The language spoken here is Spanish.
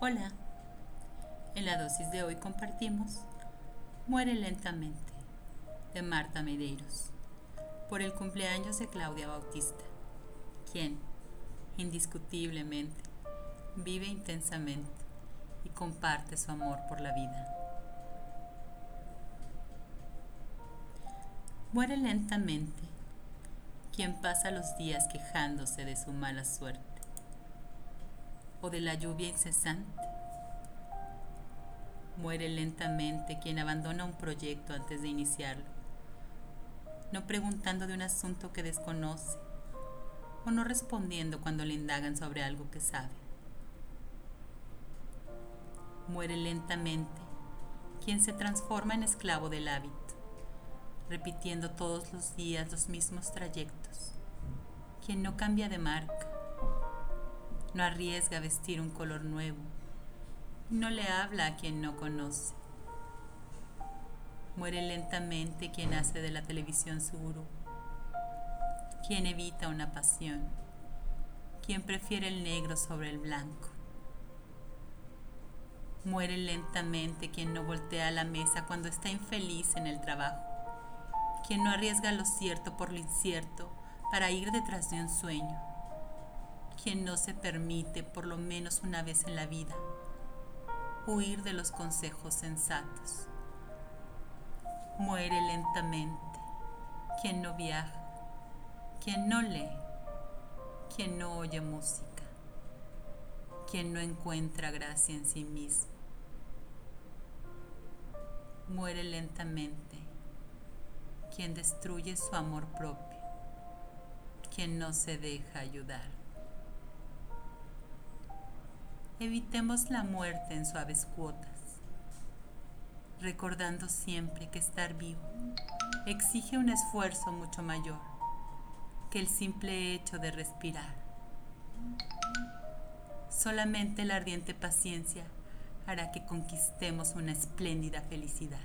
Hola, en la dosis de hoy compartimos Muere lentamente de Marta Medeiros. Por el cumpleaños de Claudia Bautista, quien, indiscutiblemente, vive intensamente y comparte su amor por la vida. Muere lentamente quien pasa los días quejándose de su mala suerte o de la lluvia incesante. Muere lentamente quien abandona un proyecto antes de iniciarlo, no preguntando de un asunto que desconoce o no respondiendo cuando le indagan sobre algo que sabe. Muere lentamente quien se transforma en esclavo del hábito, repitiendo todos los días los mismos trayectos, quien no cambia de marca, no arriesga vestir un color nuevo, no le habla a quien no conoce. Muere lentamente quien hace de la televisión su gurú, quien evita una pasión, quien prefiere el negro sobre el blanco. Muere lentamente quien no voltea a la mesa cuando está infeliz en el trabajo, quien no arriesga lo cierto por lo incierto para ir detrás de un sueño quien no se permite, por lo menos una vez en la vida, huir de los consejos sensatos. Muere lentamente quien no viaja, quien no lee, quien no oye música, quien no encuentra gracia en sí mismo. Muere lentamente quien destruye su amor propio, quien no se deja ayudar. Evitemos la muerte en suaves cuotas, recordando siempre que estar vivo exige un esfuerzo mucho mayor que el simple hecho de respirar. Solamente la ardiente paciencia hará que conquistemos una espléndida felicidad.